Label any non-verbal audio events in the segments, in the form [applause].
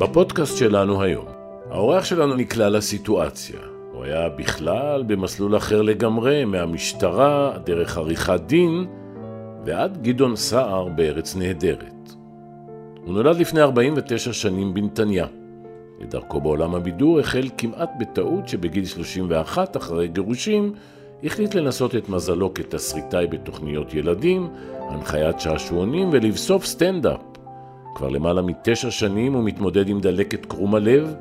בפודקאסט שלנו היום, האורח שלנו נקלע לסיטואציה. הוא היה בכלל במסלול אחר לגמרי, מהמשטרה, דרך עריכת דין, ועד גדעון סער בארץ נהדרת. הוא נולד לפני 49 שנים בנתניה. את דרכו בעולם הבידור החל כמעט בטעות שבגיל 31, אחרי גירושים, החליט לנסות את מזלו כתסריטאי בתוכניות ילדים, הנחיית שעשועונים ולבסוף סטנדאפ. כבר למעלה מתשע שנים הוא מתמודד עם דלקת קרום הלב,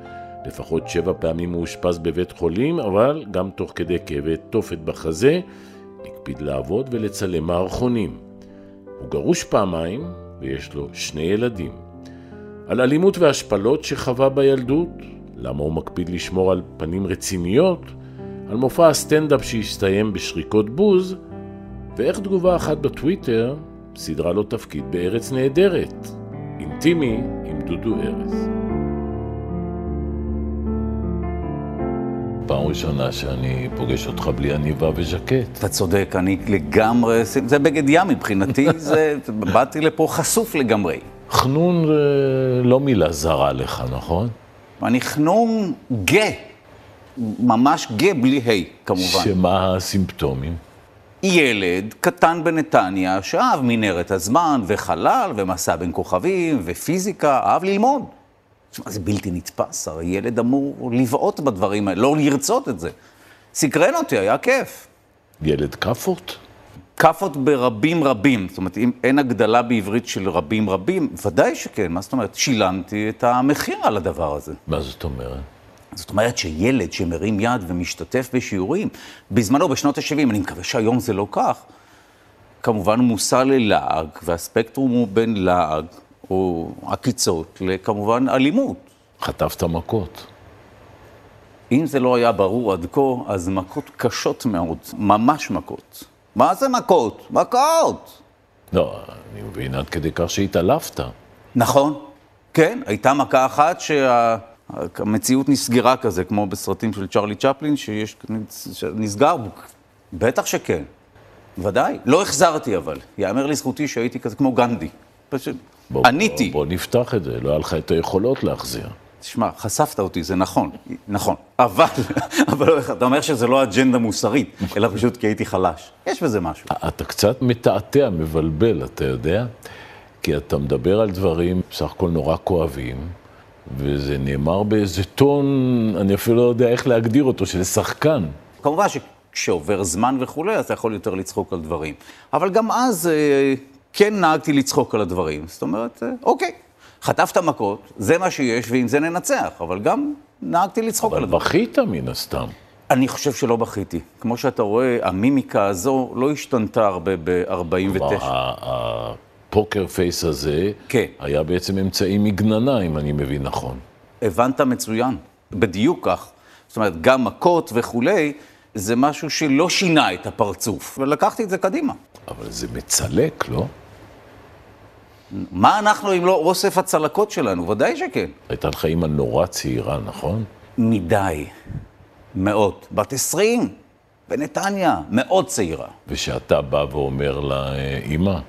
לפחות שבע פעמים הוא אושפז בבית חולים, אבל גם תוך כדי כאבי תופת בחזה, הקפיד לעבוד ולצלם מערכונים. הוא גרוש פעמיים ויש לו שני ילדים. על אלימות והשפלות שחווה בילדות, למה הוא מקפיד לשמור על פנים רציניות, על מופע הסטנדאפ שהסתיים בשריקות בוז, ואיך תגובה אחת בטוויטר סידרה לו תפקיד בארץ נהדרת, אינטימי עם דודו ארז. פעם ראשונה שאני פוגש אותך בלי עניבה וז'קט. אתה צודק, אני לגמרי, זה בגד ים מבחינתי, [laughs] זה, באתי לפה חשוף לגמרי. חנון זה לא מילה זרה לך, נכון? אני חנון גה, ממש גה בלי ה' כמובן. שמה הסימפטומים? ילד קטן בנתניה שאהב מנהרת הזמן וחלל ומסע בין כוכבים ופיזיקה, אהב ללמוד. תשמע, זה בלתי נתפס, הרי ילד אמור לבעוט בדברים האלה, לא לרצות את זה. סקרן אותי, היה כיף. ילד כאפות? כאפות ברבים רבים, זאת אומרת, אם אין הגדלה בעברית של רבים רבים, ודאי שכן, מה זאת אומרת? שילמתי את המחיר על הדבר הזה. מה זאת אומרת? זאת אומרת שילד שמרים יד ומשתתף בשיעורים, בזמנו, בשנות ה-70, אני מקווה שהיום זה לא כך, כמובן מושא ללעג, והספקטרום הוא בין לעג, או עקיצות, לכמובן אלימות. חטפת מכות. אם זה לא היה ברור עד כה, אז מכות קשות מאוד, ממש מכות. מה זה מכות? מכות! לא, אני מבין עד כדי כך שהתעלפת. נכון, כן, הייתה מכה אחת שהמציאות נסגרה כזה, כמו בסרטים של צ'רלי צ'פלין, שיש, נסגר, בטח שכן, ודאי. לא החזרתי אבל, יאמר לזכותי שהייתי כזה כמו גנדי. פשוט בוא, עניתי. בוא, בוא נפתח את זה, לא היה לך את היכולות להחזיר. תשמע, חשפת אותי, זה נכון, נכון. אבל, אבל אתה אומר שזה לא אג'נדה מוסרית, אלא פשוט כי הייתי חלש. יש בזה משהו. אתה קצת מתעתע, מבלבל, אתה יודע? כי אתה מדבר על דברים בסך הכל נורא כואבים, וזה נאמר באיזה טון, אני אפילו לא יודע איך להגדיר אותו, של שחקן. כמובן שכשעובר זמן וכולי, אתה יכול יותר לצחוק על דברים. אבל גם אז אה, כן נהגתי לצחוק על הדברים. זאת אומרת, אה, אוקיי, חטפת מכות, זה מה שיש, ועם זה ננצח. אבל גם נהגתי לצחוק על אבל הדברים. בכית מן הסתם. אני חושב שלא בכיתי. כמו שאתה רואה, המימיקה הזו לא השתנתה הרבה ב-49. הפוקר פייס הזה כן. היה בעצם אמצעי מגננה, אם אני מבין נכון. הבנת מצוין, בדיוק כך. זאת אומרת, גם מכות וכולי, זה משהו שלא שינה את הפרצוף, ולקחתי את זה קדימה. אבל זה מצלק, לא? מה אנחנו אם לא אוסף הצלקות שלנו? ודאי שכן. הייתה לך אימא נורא צעירה, נכון? מדי. מאוד. בת 20, בנתניה, מאוד צעירה. ושאתה בא ואומר לה, אימא,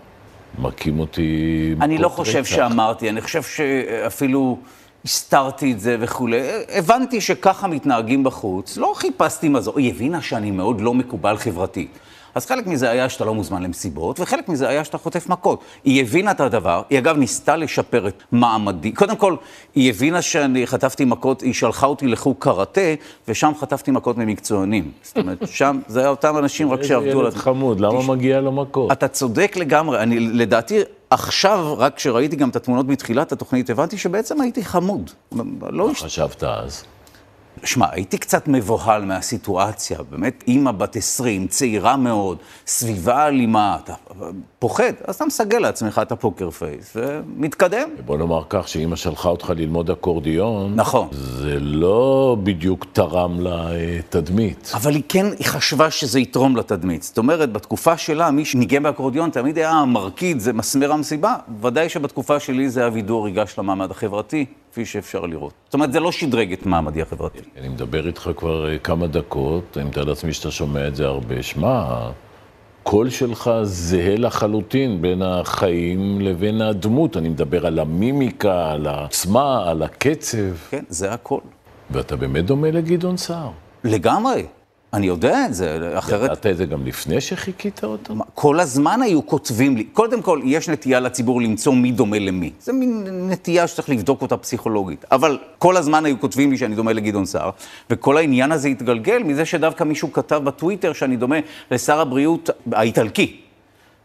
מכים אותי... אני לא חושב רצח." שאמרתי, אני חושב שאפילו הסתרתי את זה וכולי. הבנתי שככה מתנהגים בחוץ, לא חיפשתי מזור. היא הבינה שאני מאוד לא מקובל חברתית. אז חלק מזה היה שאתה לא מוזמן למסיבות, וחלק מזה היה שאתה חוטף מכות. היא הבינה את הדבר, היא אגב ניסתה לשפר את מעמדי. קודם כל, היא הבינה שאני חטפתי מכות, היא שלחה אותי לחוג קראטה, ושם חטפתי מכות ממקצוענים. זאת אומרת, [laughs] שם זה היה אותם אנשים רק שעבדו על... ילד חמוד, למה מגיע לו מכות? אתה צודק לגמרי, אני לדעתי, עכשיו, רק כשראיתי גם את התמונות בתחילת התוכנית, הבנתי שבעצם הייתי חמוד. לא מה. חשבת אז? שמע, הייתי קצת מבוהל מהסיטואציה, באמת אימא בת 20, צעירה מאוד, סביבה אלימה, אתה פוחד, אז אתה מסגל לעצמך את הפוקר פייס, ומתקדם. בוא נאמר כך, שאימא שלחה אותך ללמוד אקורדיון, נכון. זה לא בדיוק תרם לתדמית. אבל היא כן, היא חשבה שזה יתרום לתדמית. זאת אומרת, בתקופה שלה, מי שניגן באקורדיון תמיד היה המרקיד, זה מסמר המסיבה. ודאי שבתקופה שלי זה הווידור ריגש למעמד החברתי, כפי שאפשר לראות. זאת אומרת, זה לא שדרג את מעמדי החברתי. אני מדבר איתך כבר אה, כמה דקות, אני מתאר לעצמי שאתה שומע את זה הרבה. שמע, הקול שלך זהה לחלוטין בין החיים לבין הדמות. אני מדבר על המימיקה, על העצמה, על הקצב. כן, זה הכל. ואתה באמת דומה לגדעון סער. לגמרי. אני יודע את זה, אחרת... ידעת את זה גם לפני שחיכית אותו? כל הזמן היו כותבים לי, קודם כל, יש נטייה לציבור למצוא מי דומה למי. זו מין נטייה שצריך לבדוק אותה פסיכולוגית. אבל כל הזמן היו כותבים לי שאני דומה לגדעון סער, וכל העניין הזה התגלגל מזה שדווקא מישהו כתב בטוויטר שאני דומה לשר הבריאות האיטלקי.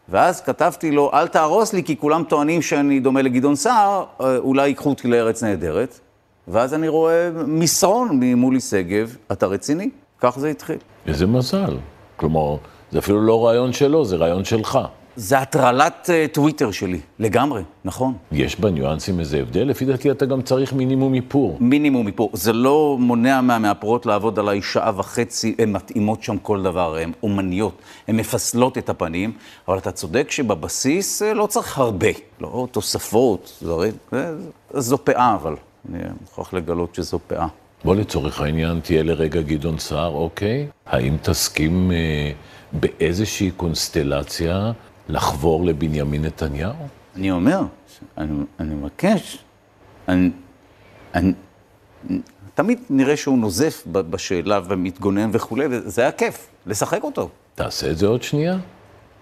ואז כתבתי לו, אל תהרוס לי, כי כולם טוענים שאני דומה לגדעון סער, אה, אולי ייקחו אותי לארץ נהדרת. ואז אני רואה מסרון ממולי שגב, אתה רציני? כך זה התחיל. איזה מזל. כלומר, זה אפילו לא רעיון שלו, זה רעיון שלך. זה הטרלת uh, טוויטר שלי, לגמרי, נכון. יש בניואנסים איזה הבדל? לפי דעתי אתה גם צריך מינימום איפור. מינימום איפור. זה לא מונע מהמאפרות לעבוד עליי שעה וחצי, הן מתאימות שם כל דבר, הן אומניות, הן מפסלות את הפנים, אבל אתה צודק שבבסיס אה, לא צריך הרבה, לא תוספות, דברים, זו פאה אבל, אני מוכרח לגלות שזו פאה. בוא לצורך העניין תהיה לרגע גדעון סער, אוקיי? האם תסכים אה, באיזושהי קונסטלציה לחבור לבנימין נתניהו? אני אומר, אני, אני מבקש, אני, אני, תמיד נראה שהוא נוזף בשאלה ומתגונן וכולי, וזה היה כיף, לשחק אותו. תעשה את זה עוד שנייה.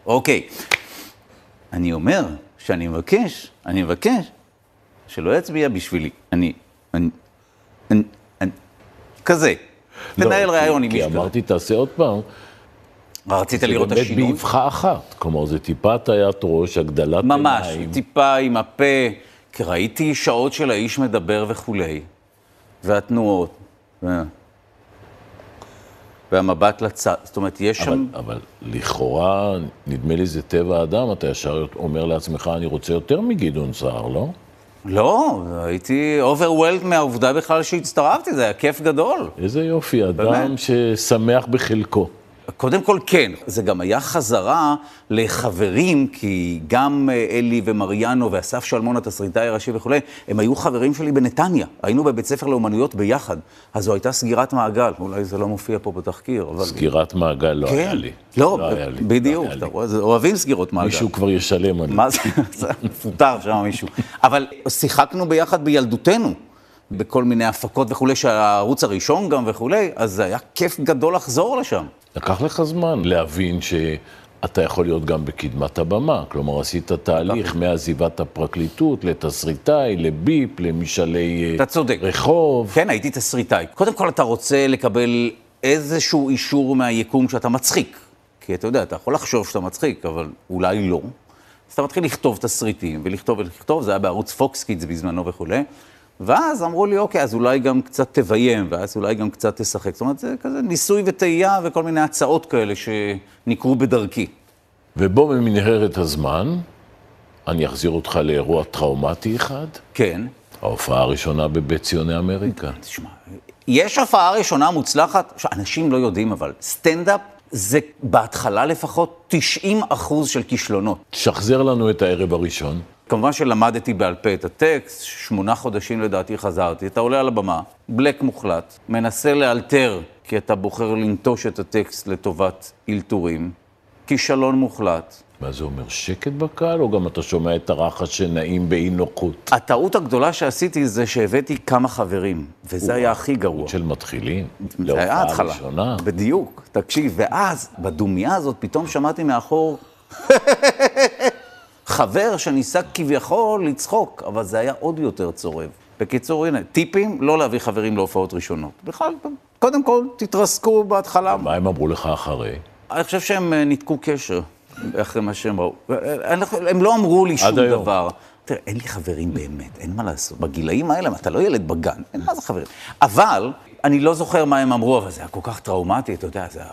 אוקיי. אני אומר שאני מבקש, אני מבקש שלא יצביע בשבילי. אני, אני, אני, כזה. לא, תנהל ראיון עם מישהו. כי אמרתי, תעשה עוד פעם. רצית לראות את השינוי? זה באמת באבחה אחת. כלומר, זה טיפה הטיית ראש, הגדלת עיניים. ממש, טיפה עם הפה. כי ראיתי שעות של האיש מדבר וכולי, והתנועות, והמבט לצד, זאת אומרת, יש אבל, שם... אבל לכאורה, נדמה לי זה טבע האדם, אתה ישר אומר לעצמך, אני רוצה יותר מגדעון סער, לא? לא, הייתי overwhelmed מהעובדה בכלל שהצטרפתי, זה היה כיף גדול. איזה יופי, אדם באמת? ששמח בחלקו. קודם כל כן, זה גם היה חזרה לחברים, כי גם אה, אלי ומריאנו ואסף שלמון, התסריטאי הראשי וכולי, הם היו חברים שלי בנתניה. היינו בבית ספר לאומנויות ביחד. אז זו הייתה סגירת מעגל, אולי זה לא מופיע פה בתחקיר, אבל... סגירת מעגל לא כן. היה לי. לא, לא היה לי. בדיוק, לא רואה, אוהבים סגירות מעגל. מישהו כבר ישלם על זה. מה [laughs] זה? מפוטר שם מישהו. אבל שיחקנו ביחד בילדותנו. בכל מיני הפקות וכולי, שהערוץ הראשון גם וכולי, אז זה היה כיף גדול לחזור לשם. לקח לך זמן להבין שאתה יכול להיות גם בקדמת הבמה. כלומר, עשית תהליך מעזיבת הפרקליטות לתסריטאי, לביפ, למשאלי אתה צודק. רחוב. כן, הייתי תסריטאי. קודם כל, אתה רוצה לקבל איזשהו אישור מהיקום שאתה מצחיק. כי אתה יודע, אתה יכול לחשוב שאתה מצחיק, אבל אולי לא. אז אתה מתחיל לכתוב תסריטים, ולכתוב ולכתוב, זה היה בערוץ פוקס קידס בזמנו וכולי. ואז אמרו לי, אוקיי, אז אולי גם קצת תביים, ואז אולי גם קצת תשחק. זאת אומרת, זה כזה ניסוי וטעייה וכל מיני הצעות כאלה שנקרו בדרכי. ובו במנהרת הזמן, אני אחזיר אותך לאירוע טראומטי אחד. כן. ההופעה הראשונה בבית ציוני אמריקה. תשמע, יש הופעה ראשונה מוצלחת, אנשים לא יודעים, אבל סטנדאפ זה בהתחלה לפחות 90 אחוז של כישלונות. שחזר לנו את הערב הראשון. כמובן שלמדתי בעל פה את הטקסט, שמונה חודשים לדעתי חזרתי. אתה עולה על הבמה, בלק מוחלט, מנסה לאלתר, כי אתה בוחר לנטוש את הטקסט לטובת אלתורים. כישלון מוחלט. מה זה אומר, שקט בקהל, או גם אתה שומע את הרחש שנעים באי נוחות? הטעות הגדולה שעשיתי זה שהבאתי כמה חברים, וזה היה הכי גרוע. של מתחילים? זה היה התחלה. בדיוק, תקשיב, ואז, בדומייה הזאת, פתאום שמעתי מאחור... חבר שניסה כביכול לצחוק, אבל זה היה עוד יותר צורב. בקיצור, הנה, טיפים, לא להביא חברים להופעות ראשונות. בכלל, קודם כל, תתרסקו בהתחלה. מה הם אמרו לך אחרי? אני חושב שהם אה, ניתקו קשר, אחרי מה שהם ראו. הם לא אמרו לי שום היום. דבר. תראה, אין לי חברים באמת, אין מה לעשות. בגילאים האלה, אתה לא ילד בגן, אין מה זה חברים. אבל, אני לא זוכר מה הם אמרו, אבל זה היה כל כך טראומטי, אתה יודע, זה היה...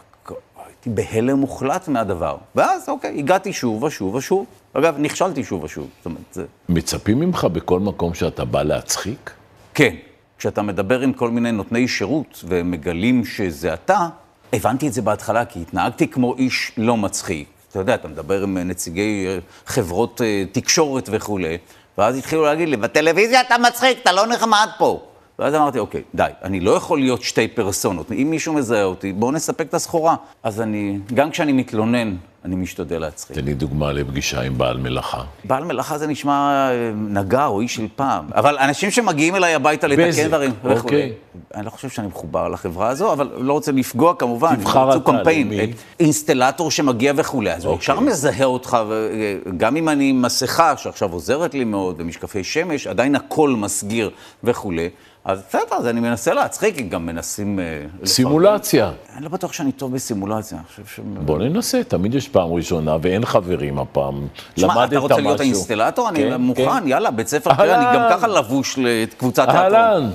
הייתי בהלם מוחלט מהדבר. ואז, אוקיי, הגעתי שוב ושוב ושוב. אגב, נכשלתי שוב ושוב. זאת אומרת, זה... מצפים ממך בכל מקום שאתה בא להצחיק? כן. כשאתה מדבר עם כל מיני נותני שירות ומגלים שזה אתה, הבנתי את זה בהתחלה, כי התנהגתי כמו איש לא מצחיק. אתה יודע, אתה מדבר עם נציגי אה, חברות אה, תקשורת וכולי, ואז התחילו להגיד לי, בטלוויזיה אתה מצחיק, אתה לא נחמד פה. ואז אמרתי, אוקיי, די, אני לא יכול להיות שתי פרסונות. אם מישהו מזהה אותי, בואו נספק את הסחורה. אז אני, גם כשאני מתלונן אני משתדל להצחיק. תן לי דוגמה לפגישה עם בעל מלאכה. בעל מלאכה זה נשמע אה, נגר או איש של פעם, אבל אנשים שמגיעים אליי הביתה לתקן בזק, דברים אוקיי. וכולי. אני לא חושב שאני מחובר לחברה הזו, אבל לא רוצה לפגוע כמובן. תבחר אתה, קמפיין, אינסטלטור שמגיע וכולי, אז הוא אוקיי. ישר מזהה אותך, ו- גם אם אני עם מסכה שעכשיו עוזרת לי מאוד, ומשקפי שמש, עדיין הכל מסגיר וכולי. אז בסדר, אז אני מנסה להצחיק, כי גם מנסים... אה. סימולציה. אני לא בטוח שאני טוב בסימולציה, אני חושב ש... בוא ננסה, תמיד יש פעם ראשונה ואין חברים הפעם. למדת אתה רוצה להיות. האינסטלטור? אני כן, מוכן, כן. יאללה, בית ספר, אני גם. ככה לבוש לקבוצת תיאטרון. אהלן.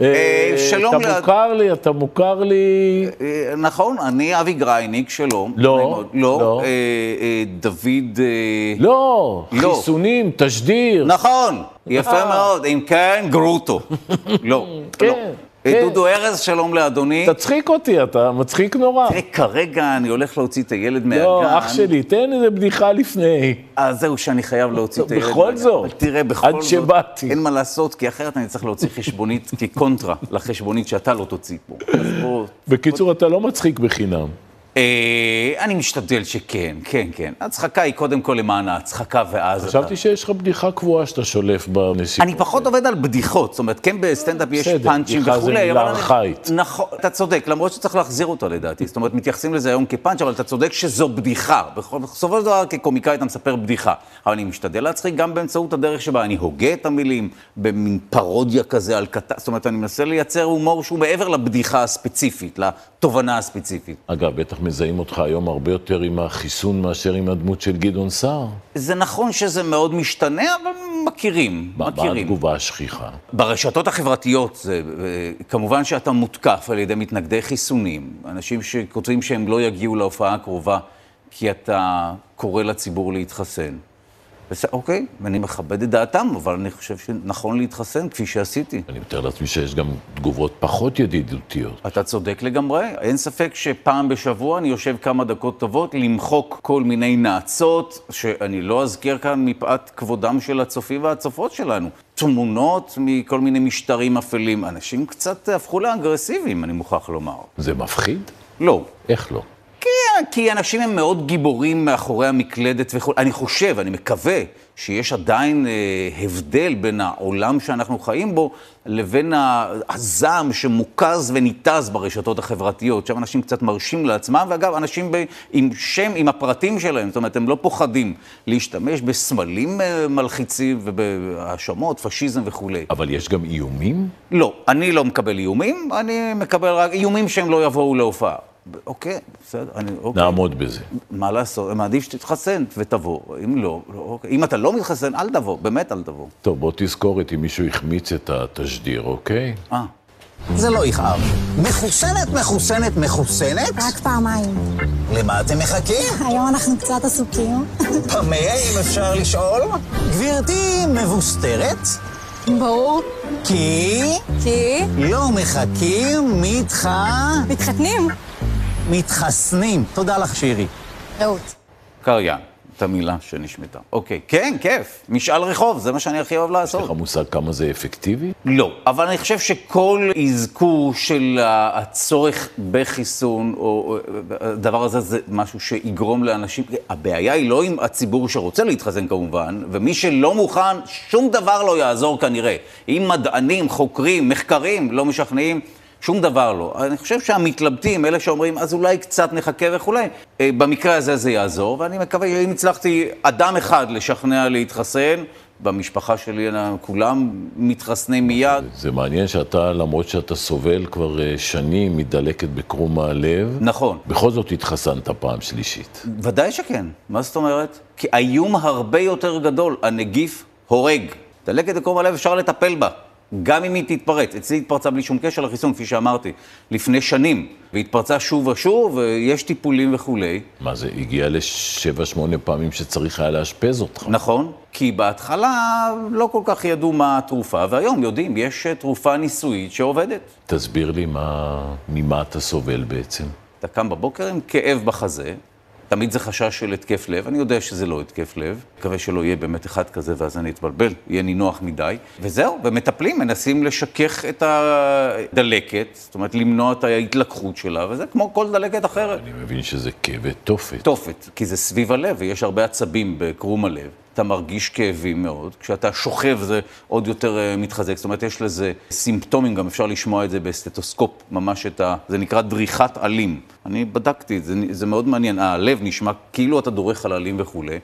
אה, שלום אתה מוכר לי, אתה מוכר לי. אה, נכון, אני אבי גרייניק, שלום. לא. לא. לא. אה, אה, דוד... אה, לא, לא. חיסונים, תשדיר. נכון, יפה אה. מאוד, אם כן, גרוטו. [laughs] לא, כן, לא. אה, כן. דודו ארז, שלום לאדוני. תצחיק אותי, אתה מצחיק נורא. תראה, כרגע אני הולך להוציא את הילד מהגן. לא, אח שלי, תן איזה בדיחה לפני. אז זהו, שאני חייב להוציא את הילד. בכל. זאת, תראה, בכל עד זאת, שבאתי. אין מה לעשות, כי אחרת אני צריך להוציא חשבונית כקונטרה לחשבונית שאתה לא תוציא פה. בקיצור, אתה לא מצחיק בחינם. אה, אני משתדל שכן, כן, כן. הצחקה היא קודם כל למען ההצחקה, ואז... חשבתי. שיש לך בדיחה קבועה שאתה שולף בנסיבות. אני פחות עובד על בדיחות, זאת אומרת, כן בסטנדאפ יש בסדר, פאנצ'ים בדיחה זה וכולי, מילה ארכאית. נכון, אתה צודק, למרות שצריך להחזיר אותה לדעתי. זאת אומרת, מתייחסים לזה היום כפאנץ', אבל אתה צודק שזו בדיחה. בסופו של דבר, כקומיקאי אתה מספר בדיחה. אבל אני משתדל להצחיק גם באמצעות הדרך שבה אני הוגה את המילים, במין פרודיה כזה על קטע, זאת אומרת, אני מנסה לייצר הומור שהוא מעבר לבדיחה הספציפית, לתובנה הספציפית. אגב, בטח מזהים אותך היום הרבה יותר עם החיסון מאשר עם הדמות של גדעון סער. זה נכון שזה מאוד משתנה, אבל מכירים, מה מה מכירים. התגובה השכיחה? ברשתות החברתיות, זה, אה, כמובן שאתה מותקף על ידי מתנגדי חיסונים, אנשים שכותבים שהם לא יגיעו להופעה הקרובה כי אתה קורא לציבור להתחסן. וזה, אוקיי, ואני מכבד את דעתם, אבל אני חושב שנכון להתחסן כפי שעשיתי. אני מתאר לעצמי שיש גם תגובות פחות ידידותיות. אתה צודק לגמרי, אין ספק שפעם בשבוע אני יושב כמה דקות טובות למחוק כל מיני נאצות, שאני לא אזכיר כאן מפאת כבודם של הצופים והצופות שלנו. תמונות מכל מיני משטרים אפלים. אנשים קצת הפכו לאגרסיביים, אני מוכרח לומר. זה מפחיד? לא. איך לא? כי, כי אנשים הם מאוד גיבורים מאחורי המקלדת וכו'. אני חושב, אני מקווה, שיש עדיין אה, הבדל בין העולם שאנחנו חיים בו לבין הזעם שמוקז וניתז ברשתות החברתיות. שם אנשים קצת מרשים לעצמם, ואגב, אנשים ב, עם שם, עם הפרטים שלהם, זאת אומרת, הם לא פוחדים להשתמש בסמלים אה, מלחיצים ובהאשמות, פשיזם וכולי. אבל יש גם איומים? לא, אני לא מקבל איומים, אני מקבל רק איומים שהם לא יבואו להופעה. אוקיי, בסדר, אני, אוקיי. נעמוד בזה. מה לעשות? מעדיף שתתחסן ותבוא. אם לא, לא, אוקיי. אם אתה לא מתחסן, אל תבוא, באמת אל תבוא. טוב, בוא תזכור את אם מישהו החמיץ את התשדיר, אוקיי? אה, זה לא יכאב. מחוסנת, מחוסנת, מחוסנת? רק פעמיים. למה אתם מחכים? היום אנחנו קצת עסוקים. פמה, אם אפשר לשאול? גברתי מבוסתרת? ברור. כי כי לא מחכים, מתח... מתחתנים. מתחסנים. תודה לך, שירי. רעות. קריין, את המילה שנשמטה. אוקיי, כן, כיף. משאל רחוב, זה מה שאני הכי אוהב יש לעשות. לך מושג כמה זה אפקטיבי? לא, אבל אני חושב שכל אזכור של הצורך בחיסון, או הדבר הזה, זה משהו שיגרום לאנשים... הבעיה היא לא עם הציבור שרוצה להתחסן כמובן, ומי שלא מוכן, שום דבר לא יעזור כנראה. אם מדענים, חוקרים, מחקרים לא משכנעים, שום דבר לא. אני חושב שהמתלבטים, אלה שאומרים, אז אולי קצת נחכה וכולי, אה, במקרה הזה זה יעזור, ואני מקווה שאם הצלחתי אדם אחד לשכנע להתחסן, במשפחה שלי כולם מתחסנים מיד. זה מעניין שאתה, למרות שאתה סובל כבר אה, שנים מדלקת בקרום הלב, נכון. בכל זאת התחסנת פעם שלישית. ודאי שכן. מה זאת אומרת? כי האיום הרבה יותר גדול. הנגיף הורג. דלקת בקרום הלב אפשר לטפל בה, גם אם היא תתפרץ. אצלי התפרצה בלי שום קשר לחיסון, כפי שאמרתי, לפני שנים. והתפרצה שוב ושוב, ויש טיפולים וכולי. מה זה, הגיע לשבע, שמונה פעמים שצריך היה לאשפז אותך. נכון, כי בהתחלה לא כל כך ידעו מה התרופה, והיום יודעים, יש תרופה ניסויית שעובדת. תסביר לי מה, ממה אתה סובל בעצם. אתה קם בבוקר עם כאב בחזה, תמיד זה חשש של התקף לב, אני יודע שזה לא התקף לב, מקווה שלא יהיה באמת אחד כזה ואז אני אתבלבל, יהיה נינוח מדי, וזהו, ומטפלים, מנסים לשכך את הדלקת, זאת אומרת למנוע את ההתלקחות שלה, וזה כמו כל דלקת אחרת. אני מבין שזה כאבי תופת. תופת, כי זה סביב הלב, ויש הרבה עצבים בקרום הלב. אתה מרגיש כאבים מאוד, כשאתה שוכב זה עוד יותר אה, מתחזק, זאת אומרת, יש לזה סימפטומים, גם אפשר לשמוע את זה בסטטוסקופ, ממש את ה... זה נקרא דריכת עלים. אני בדקתי את זה, זה מאוד מעניין. הלב נשמע כאילו אתה דורך על עלים וכולי.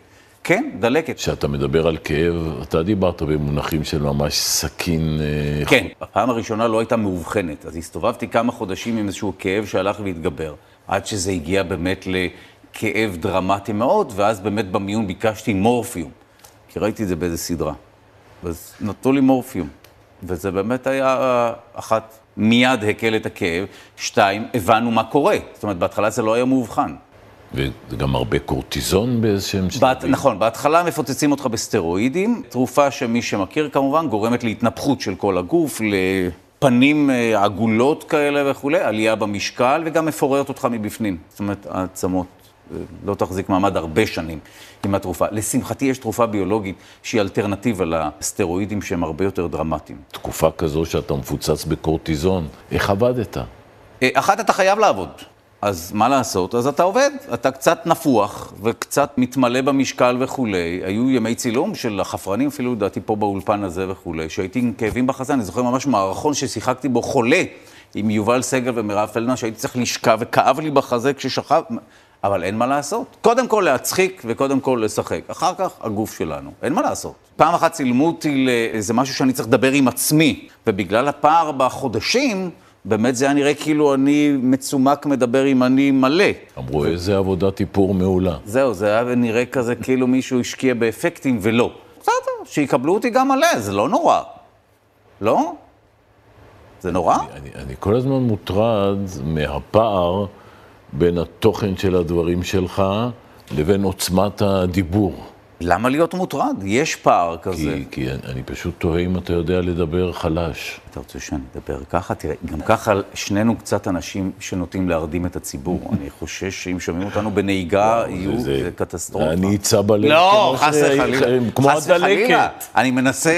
כן, דלקת. כשאתה מדבר על כאב, אתה דיברת במונחים של ממש סכין... אה, כן, הפעם הראשונה לא הייתה מאובחנת, אז הסתובבתי כמה חודשים עם איזשהו כאב שהלך והתגבר, עד שזה הגיע באמת לכאב דרמטי מאוד, ואז באמת במיון ביקשתי מורפיום, כי ראיתי את זה באיזה סדרה. אז נתנו לי מורפיום, וזה באמת היה אה, אחת, מיד הקל את הכאב, שתיים, הבנו מה קורה. זאת אומרת, בהתחלה זה לא היה מאובחן. וגם הרבה קורטיזון באיזשהם באת, נכון, בהתחלה מפוצצים אותך בסטרואידים, תרופה שמי שמכיר כמובן גורמת להתנפחות של כל הגוף, לפנים אה, עגולות כאלה וכולי, עלייה במשקל וגם מפוררת אותך מבפנים. זאת אומרת, העצמות לא תחזיק מעמד הרבה שנים עם התרופה. לשמחתי יש תרופה ביולוגית שהיא אלטרנטיבה לסטרואידים שהם הרבה יותר דרמטיים. תקופה כזו שאתה מפוצץ בקורטיזון, איך עבדת? אה, אחת, אתה חייב לעבוד. אז מה לעשות? אז אתה עובד, אתה קצת נפוח וקצת מתמלא במשקל וכולי. היו ימי צילום של החפרנים, אפילו לדעתי פה באולפן הזה וכולי, שהייתי עם כאבים בחזה, אני זוכר ממש מערכון ששיחקתי בו חולה עם יובל סגל ומירב פלדמן, שהייתי צריך לשכב וכאב לי בחזה כששכב, אבל אין מה לעשות. קודם כל להצחיק וקודם כל לשחק. אחר כך הגוף שלנו, אין מה לעשות. פעם אחת צילמו אותי לאיזה משהו שאני צריך לדבר עם עצמי, ובגלל הפער בחודשים, באמת זה היה נראה כאילו אני מצומק מדבר עם אני מלא. אמרו, איזה עבודת איפור מעולה. זהו, זה היה נראה כזה כאילו מישהו השקיע באפקטים ולא. בסדר, שיקבלו אותי גם מלא, זה לא נורא. לא? זה נורא? אני, אני כל הזמן מוטרד מהפער בין התוכן של הדברים שלך לבין עוצמת הדיבור. למה להיות מוטרד? יש פער כזה. כי, כי אני, אני פשוט תוהה אם אתה יודע לדבר חלש. אתה רוצה שאני אדבר ככה? תראה, גם ככה שנינו קצת אנשים שנוטים להרדים את הציבור. [laughs] אני חושש שאם שומעים אותנו בנהיגה, יהיו זה- זה קטסטרופה. אני אצא בלב. לא, חס וחלילה. כמו. הדלקת. אני מנסה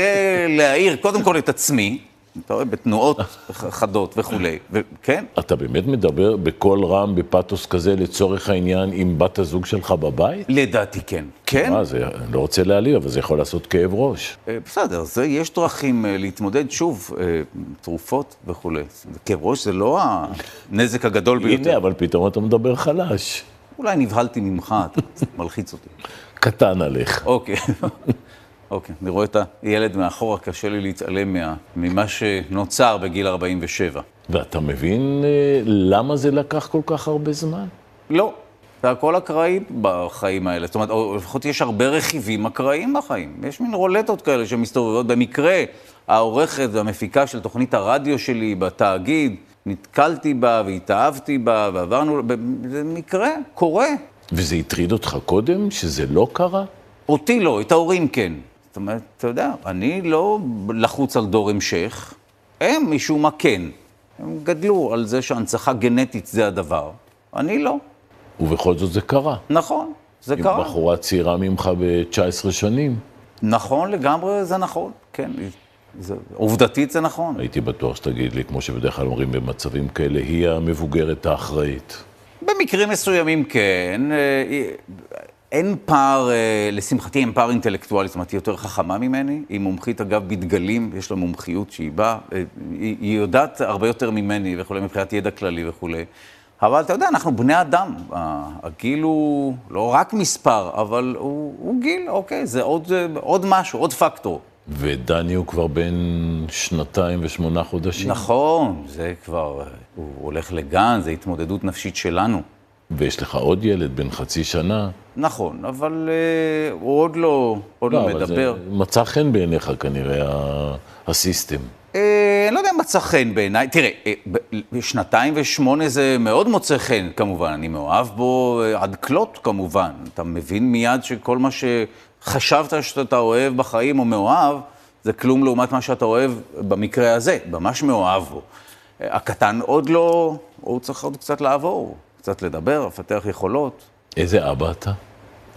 להעיר קודם כל את עצמי, אתה רואה, בתנועות חדות וכולי, וכן, אתה באמת מדבר בקול רם, בפתוס כזה, לצורך העניין, עם בת הזוג שלך בבית? לדעתי כן. כן? מה זה, אני לא רוצה להעליב, אבל זה יכול לעשות כאב ראש. אה, בסדר, זה, יש דרכים אה, להתמודד, שוב, אה, תרופות וכולי. כאב ראש זה לא הנזק הגדול ביותר. הנה, אבל פתאום אתה מדבר חלש. אולי נבהלתי ממך, אתה מלחיץ אותי. קטן עליך. אוקיי. [laughs] אוקיי, אני רואה את הילד מאחורה, קשה לי להתעלם מה, ממה שנוצר בגיל 47. ואתה מבין אה, למה זה לקח כל כך הרבה זמן? לא, זה הכל אקראי בחיים האלה. זאת אומרת, או לפחות יש הרבה רכיבים אקראיים בחיים. יש מין רולטות כאלה שמסתובבות. במקרה, העורכת והמפיקה של תוכנית הרדיו שלי בתאגיד, נתקלתי בה והתאהבתי בה ועברנו, זה מקרה, קורה. וזה הטריד אותך קודם, שזה לא קרה? אותי לא, את ההורים כן. אומרת, אתה יודע, אני לא לחוץ על דור המשך, הם משום מה כן. הם גדלו על זה שהנצחה גנטית זה הדבר. אני לא. ובכל זאת זה קרה. נכון, זה עם קרה. בחורה צעירה ממך ב-19 שנים. נכון לגמרי, זה נכון, כן. זה, עובדתית זה נכון. הייתי בטוח שתגיד לי, כמו שבדרך כלל אומרים במצבים כאלה, היא המבוגרת האחראית. במקרים מסוימים כן. אין פער, אה, לשמחתי אין פער אינטלקטואלי, זאת אומרת, היא יותר חכמה ממני, היא מומחית אגב בדגלים, יש לה מומחיות שהיא באה, אה, היא, היא יודעת הרבה יותר ממני וכולי, מבחינת ידע כללי וכולי. אבל אתה יודע, אנחנו בני אדם, הגיל הוא לא רק מספר, אבל הוא, הוא גיל, אוקיי, זה עוד, אה, עוד משהו, עוד פקטור. ודני הוא כבר בן שנתיים ושמונה חודשים. נכון, זה כבר, הוא הולך לגן, זה התמודדות נפשית שלנו. ויש לך עוד ילד בן חצי שנה. נכון, אבל אה, הוא עוד לא, עוד לא, אבל מדבר. זה מצא חן בעיניך כנראה, הסיסטם. אה, אני לא יודע אם מצא חן בעיניי. תראה, אה, שנתיים ושמונה זה מאוד מוצא חן, כמובן. אני מאוהב בו עד כלות, כמובן. אתה מבין מיד שכל מה שחשבת שאתה אוהב בחיים או מאוהב, זה כלום לעומת מה שאתה אוהב במקרה הזה. ממש מאוהב בו. הקטן עוד לא, הוא צריך עוד קצת לעבור, קצת לדבר, לפתח יכולות. איזה אבא אתה?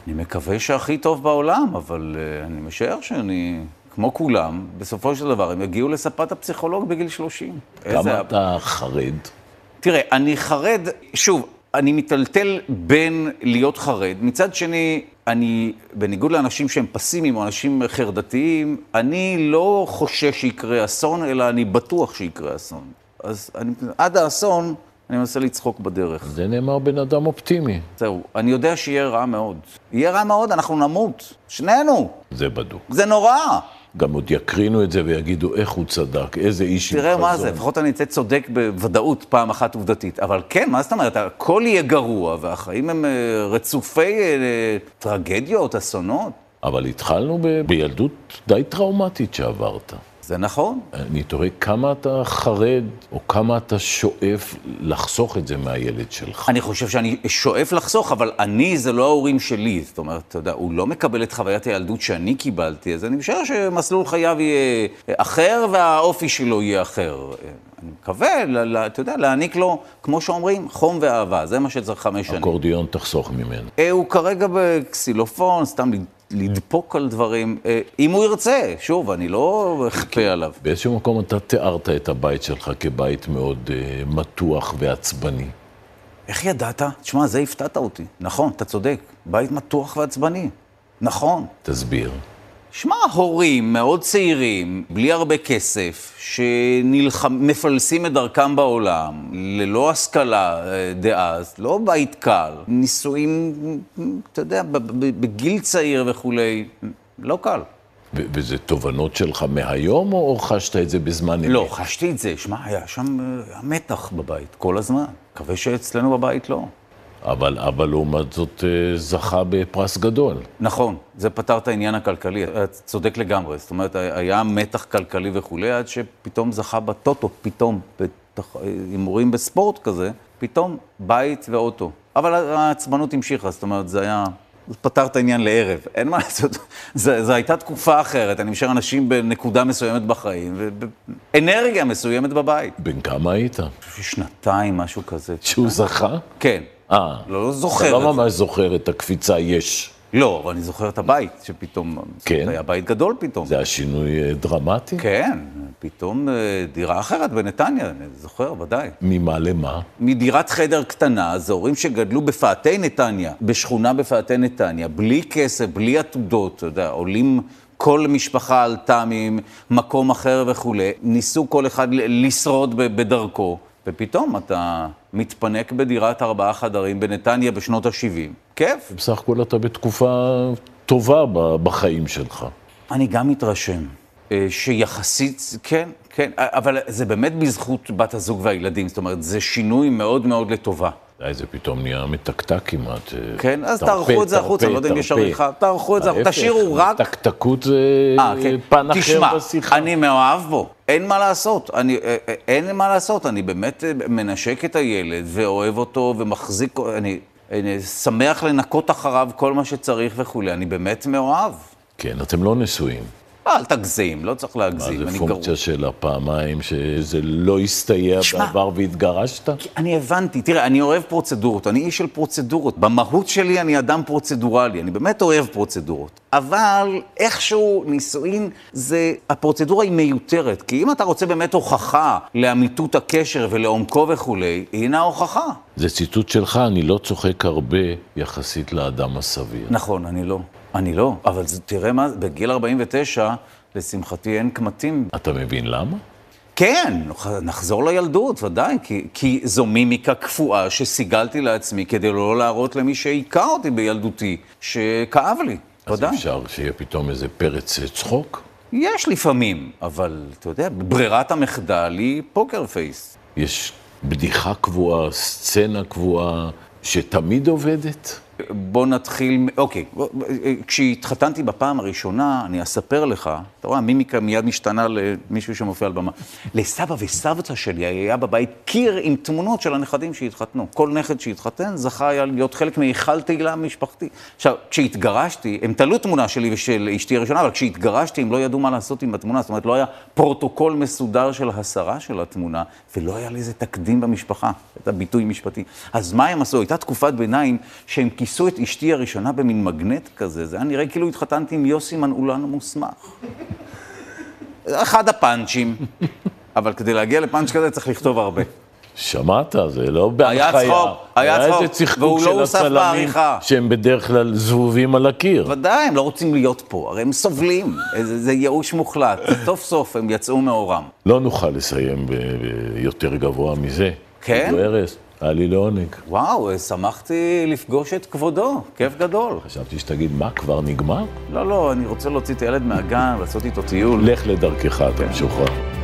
אני מקווה שהכי טוב בעולם, אבל uh, אני משער שאני, כמו כולם, בסופו של דבר הם יגיעו לספת הפסיכולוג בגיל 30. כמה איזה- אתה חרד? תראה, אני חרד, שוב, אני מיטלטל בין להיות חרד, מצד שני, אני, בניגוד לאנשים שהם פסימיים או אנשים חרדתיים, אני לא חושש שיקרה אסון, אלא אני בטוח שיקרה אסון. אז אני, עד האסון, אני מנסה לצחוק בדרך. זה נאמר בן אדם אופטימי. זהו, אני יודע שיהיה רע מאוד. יהיה רע מאוד, אנחנו נמות. שנינו. זה בדוק. זה נורא. גם עוד יקרינו את זה ויגידו איך הוא צדק, איזה איש עם תראה מה חזון. זה, לפחות אני אצא צודק בוודאות פעם אחת עובדתית. אבל כן, מה זאת אומרת, הכל יהיה גרוע, והחיים הם אה, רצופי אה, טרגדיות, אסונות. אבל התחלנו ב- בילדות די טראומטית שעברת. זה נכון. אני תוהה כמה אתה חרד, או כמה אתה שואף לחסוך את זה מהילד שלך. אני חושב שאני שואף לחסוך, אבל אני זה לא ההורים שלי. זאת אומרת, אתה יודע, הוא לא מקבל את חוויית הילדות שאני קיבלתי, אז אני משער שמסלול חייו יהיה אחר והאופי שלו יהיה אחר. אני מקווה, אתה יודע, להעניק לו, כמו שאומרים, חום ואהבה. זה מה שצריך חמש שנים. אקורדיון תחסוך ממנו. אה, הוא כרגע בקסילופון, סתם לדפוק על דברים. אה, אם הוא ירצה, שוב, אני לא אכפה עליו. באיזשהו מקום אתה תיארת את הבית שלך כבית מאוד uh, מתוח ועצבני. איך ידעת? תשמע, זה הפתעת אותי. נכון, אתה צודק. בית מתוח ועצבני. נכון. תסביר. שמע, הורים מאוד צעירים, בלי הרבה כסף, שמפלסים את דרכם בעולם, ללא השכלה אה, דאז, לא בית קל, נישואים, אתה יודע, בגיל צעיר וכולי, לא קל. ו- וזה תובנות שלך מהיום, או חשת את זה בזמן אמת? לא, חשתי את זה. שמע, היה שם אה, היה מתח בבית כל הזמן. מקווה שאצלנו בבית לא. אבל אבא לעומת זאת אה, זכה בפרס גדול. נכון, זה פתר את העניין הכלכלי, אתה צודק לגמרי. זאת אומרת, היה מתח כלכלי וכולי, עד שפתאום זכה בטוטו, פתאום, בתח- הימורים בספורט כזה, פתאום בית ואוטו. אבל העצבנות המשיכה, זאת אומרת, זה היה... זה פתר את העניין לערב, אין מה לעשות. [laughs] זו, הייתה תקופה אחרת, אני משער אנשים בנקודה מסוימת בחיים, ובאנרגיה מסוימת בבית. בן כמה היית? שנתיים, משהו כזה. שהוא זכה? כן. אה. לא זוכר אתה את לא. ממש זוכר את הקפיצה יש. לא, אבל אני זוכר את הבית, שפתאום... כן? זה היה בית גדול פתאום. זה היה שינוי אה, דרמטי? כן, פתאום אה, דירה אחרת בנתניה, אני זוכר, ודאי. ממה למה? מדירת חדר קטנה, זה הורים שגדלו בפאתי נתניה, בשכונה בפאתי נתניה, בלי כסף, בלי עתודות, אתה יודע, עולים, כל משפחה עלתה ממקום אחר וכולי, ניסו כל אחד לשרוד בדרכו, ופתאום אתה מתפנק בדירת ארבעה חדרים בנתניה בשנות ה-70. כיף. בסך הכל אתה בתקופה טובה בחיים שלך. אני גם מתרשם אה, שיחסית, כן, כן, אבל זה באמת בזכות בת הזוג והילדים, זאת אומרת, זה שינוי מאוד מאוד לטובה. די, זה פתאום נהיה מתקתק כמעט. אה, כן, אז תרפה, תערכו את זה החוצה, לא יודע אם יש. עריכה, תערכו את זה, תשאירו רק... תקתקות זה אה, כן. פן אחר תשמע, בשיחה. אני מאוהב בו, אין מה לעשות, אני, אה, אין מה לעשות, אני באמת מנשק את הילד ואוהב אותו ומחזיק, אני, אני שמח לנקות אחריו כל מה שצריך וכולי, אני באמת מאוהב. כן, אתם לא נשואים. אל תגזים, לא צריך מה, להגזים, זה אני גרוע. פונקציה של הפעמיים שזה לא הסתייע בעבר והתגרשת? אני הבנתי, תראה, אני אוהב פרוצדורות, אני איש של פרוצדורות. במהות שלי אני אדם פרוצדורלי, אני באמת אוהב פרוצדורות. אבל איכשהו נישואין זה, הפרוצדורה היא מיותרת. כי אם אתה רוצה באמת הוכחה לאמיתות הקשר ולעומקו וכולי, הנה ההוכחה. זה ציטוט שלך, אני לא צוחק הרבה יחסית לאדם הסביר. נכון, אני לא. אני לא. אבל תראה מה, בגיל 49, לשמחתי אין קמטים. אתה מבין למה? כן, נחזור לילדות, ודאי, כי, כי זו מימיקה קפואה שסיגלתי לעצמי כדי לא להראות למי שהיכה אותי בילדותי, שכאב לי, אז ודאי. אפשר שיהיה פתאום איזה פרץ אה, צחוק? יש לפעמים, אבל אתה יודע, ברירת המחדל היא פוקר פייס. יש בדיחה קבועה, סצנה קבועה, שתמיד עובדת? בוא נתחיל, אוקיי, בוא- כשהתחתנתי בפעם הראשונה, אני אספר לך, אתה רואה, המימיקה מיד משתנה למישהו שמופיע על במה. לסבא וסבתא שלי היה בבית קיר עם תמונות של הנכדים שהתחתנו. כל נכד שהתחתן זכה היה להיות חלק מהיכל תהילה משפחתי. עכשיו, כשהתגרשתי, הם תלו תמונה שלי ושל אשתי הראשונה, אבל כשהתגרשתי הם לא ידעו מה לעשות עם התמונה, זאת אומרת, לא היה פרוטוקול מסודר של הסרה של התמונה, ולא היה לזה תקדים במשפחה, את הביטוי משפטי. אז מה הם עשו? הייתה תקופת ביניים שהם כיסו... כיסו את אשתי הראשונה במין מגנט כזה, זה היה נראה כאילו התחתנתי עם יוסי מנעולן המוסמך. [laughs] אחד הפאנצ'ים, [laughs] אבל כדי להגיע לפאנץ' כזה צריך לכתוב הרבה. שמעת? זה לא בהנחיה. היה צחוק, היה צחוק, איזה צחקוק לא של הצלמים. שהם בדרך כלל זבובים על הקיר. ודאי, הם לא רוצים להיות פה, הרי הם סובלים, [laughs] זה, זה ייאוש מוחלט. סוף סוף הם יצאו מאורם. לא נוכל לסיים ביותר גבוה מזה. כן? ארז, היה לי לעונג. וואו, שמחתי לפגוש את כבודו, כיף גדול. חשבתי שתגיד, מה, כבר נגמר? לא, לא, אני רוצה להוציא את הילד מהגן, לעשות איתו טיול. לך לדרכך, אתה משוחרר.